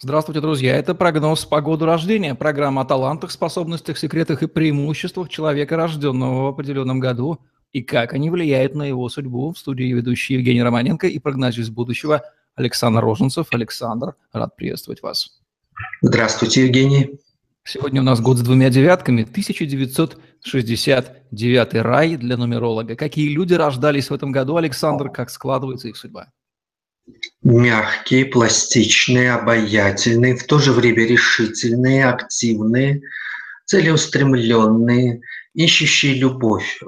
Здравствуйте, друзья. Это прогноз по году рождения. Программа о талантах, способностях, секретах и преимуществах человека, рожденного в определенном году, и как они влияют на его судьбу. В студии ведущий Евгений Романенко и прогнозист будущего Александр Роженцев. Александр, рад приветствовать вас. Здравствуйте, Евгений. Сегодня у нас год с двумя девятками. 1969 рай для нумеролога. Какие люди рождались в этом году, Александр? Как складывается их судьба? Мягкие, пластичные, обаятельные, в то же время решительные, активные, целеустремленные, ищущие любовь.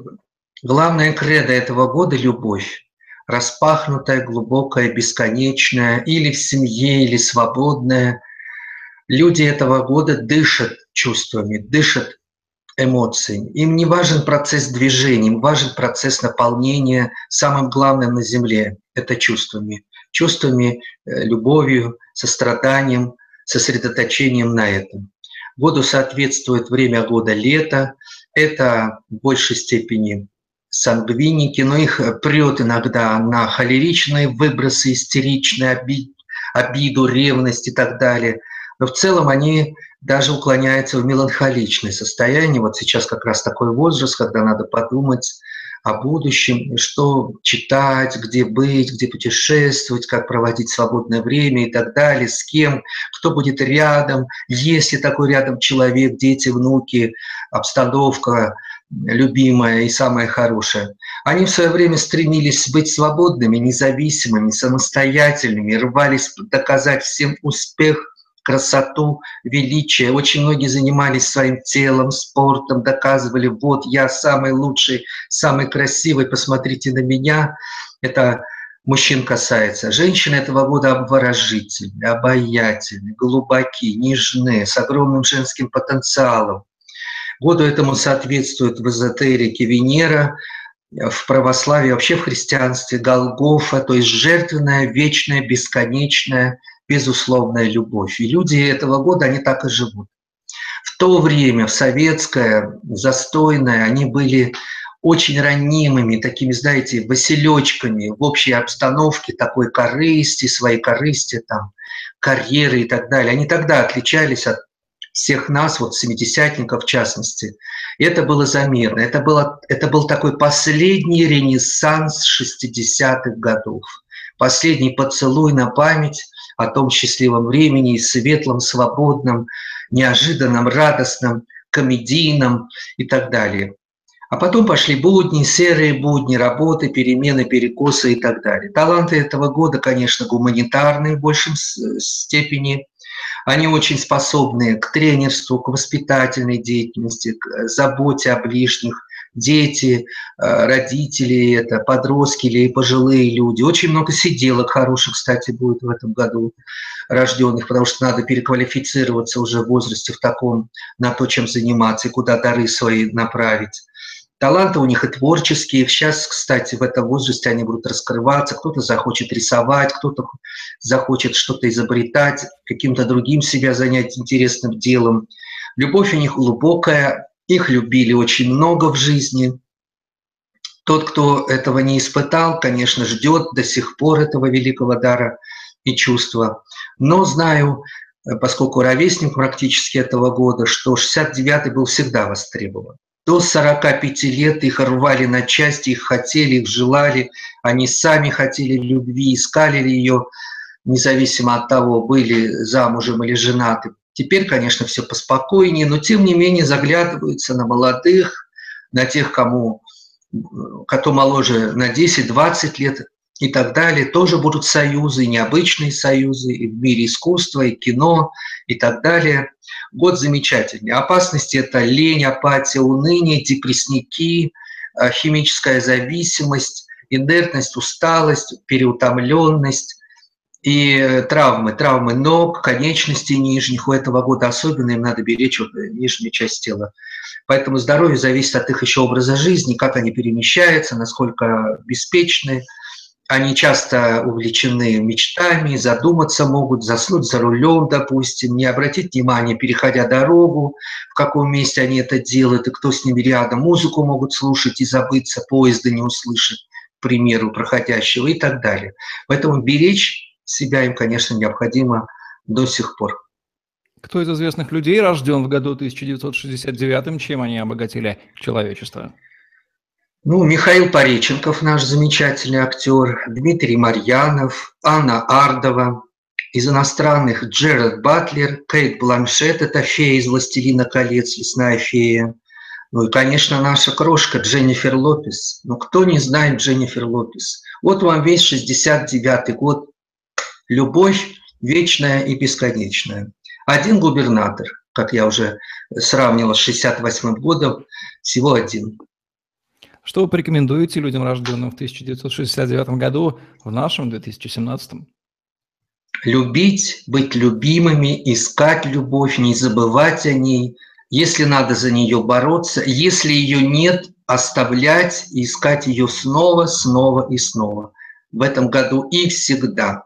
Главное кредо этого года – любовь. Распахнутая, глубокая, бесконечная, или в семье, или свободная. Люди этого года дышат чувствами, дышат эмоциями. Им не важен процесс движения, им важен процесс наполнения самым главным на Земле – это чувствами чувствами, э, любовью, состраданием, сосредоточением на этом. Году соответствует время года лето. Это в большей степени сангвиники, но их прет иногда на холеричные выбросы, истеричные, обид, обиду, ревность и так далее. Но в целом они даже уклоняются в меланхоличное состояние. Вот сейчас как раз такой возраст, когда надо подумать о будущем, что читать, где быть, где путешествовать, как проводить свободное время и так далее, с кем, кто будет рядом, есть ли такой рядом человек, дети, внуки, обстановка любимая и самая хорошая. Они в свое время стремились быть свободными, независимыми, самостоятельными, рвались доказать всем успех – красоту, величие. Очень многие занимались своим телом, спортом, доказывали, вот я самый лучший, самый красивый, посмотрите на меня. Это мужчин касается. Женщины этого года обворожительны, обаятельны, глубоки, нежны, с огромным женским потенциалом. Году этому соответствует в эзотерике Венера, в православии, вообще в христианстве Голгофа, то есть жертвенная, вечная, бесконечная, безусловная любовь. И люди этого года, они так и живут. В то время, в советское, застойное, они были очень ранимыми, такими, знаете, василечками в общей обстановке такой корысти, своей корысти, там, карьеры и так далее. Они тогда отличались от всех нас, вот семидесятников в частности. И это было заметно. Это, было, это был такой последний ренессанс 60-х годов. Последний поцелуй на память о том счастливом времени, светлом, свободном, неожиданном, радостном, комедийном и так далее. А потом пошли будни, серые будни, работы, перемены, перекосы и так далее. Таланты этого года, конечно, гуманитарные в большем степени. Они очень способны к тренерству, к воспитательной деятельности, к заботе о ближних, дети, э, родители, это подростки или пожилые люди. Очень много сиделок хороших, кстати, будет в этом году рожденных, потому что надо переквалифицироваться уже в возрасте в таком на то, чем заниматься и куда дары свои направить. Таланты у них и творческие. Сейчас, кстати, в этом возрасте они будут раскрываться. Кто-то захочет рисовать, кто-то захочет что-то изобретать, каким-то другим себя занять интересным делом. Любовь у них глубокая, их любили очень много в жизни. Тот, кто этого не испытал, конечно, ждет до сих пор этого великого дара и чувства. Но знаю, поскольку ровесник практически этого года, что 69-й был всегда востребован. До 45 лет их рвали на части, их хотели, их желали, они сами хотели любви, искали ее, независимо от того, были замужем или женаты. Теперь, конечно, все поспокойнее, но тем не менее заглядываются на молодых, на тех, кому кто моложе на 10-20 лет и так далее. Тоже будут союзы, необычные союзы и в мире искусства, и кино, и так далее. Год замечательный. Опасности – это лень, апатия, уныние, депрессники, э, химическая зависимость, инертность, усталость, переутомленность, и э, травмы, травмы ног, конечностей нижних у этого года особенно им надо беречь вот э, нижнюю часть тела. Поэтому здоровье зависит от их еще образа жизни, как они перемещаются, насколько беспечны. Они часто увлечены мечтами, задуматься могут, заснуть за рулем, допустим, не обратить внимания, переходя дорогу, в каком месте они это делают и кто с ними рядом. Музыку могут слушать и забыться, поезда не услышать, к примеру, проходящего и так далее. Поэтому беречь себя им, конечно, необходимо до сих пор. Кто из известных людей рожден в году 1969, чем они обогатили человечество? Ну, Михаил Пореченков, наш замечательный актер, Дмитрий Марьянов, Анна Ардова, из иностранных Джеред Батлер, Кейт Бланшет, это фея из «Властелина колец», лесная фея. Ну и, конечно, наша крошка Дженнифер Лопес. Ну, кто не знает Дженнифер Лопес? Вот вам весь 69-й год. Любовь вечная и бесконечная. Один губернатор, как я уже сравнивал с 68 годом, всего один. Что вы порекомендуете людям, рожденным в 1969 году, в нашем 2017? Любить, быть любимыми, искать любовь, не забывать о ней. Если надо за нее бороться, если ее нет, оставлять и искать ее снова, снова и снова. В этом году и всегда.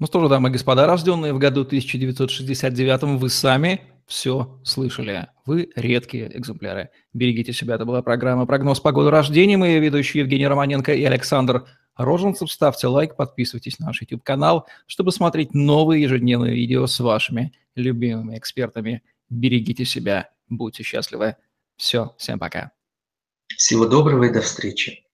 Ну что же, дамы и господа, рожденные в году 1969, вы сами все слышали. Вы редкие экземпляры. Берегите себя. Это была программа «Прогноз погоды рождения». Мы ведущие Евгений Романенко и Александр Роженцев. Ставьте лайк, подписывайтесь на наш YouTube-канал, чтобы смотреть новые ежедневные видео с вашими любимыми экспертами. Берегите себя, будьте счастливы. Все, всем пока. Всего доброго и до встречи.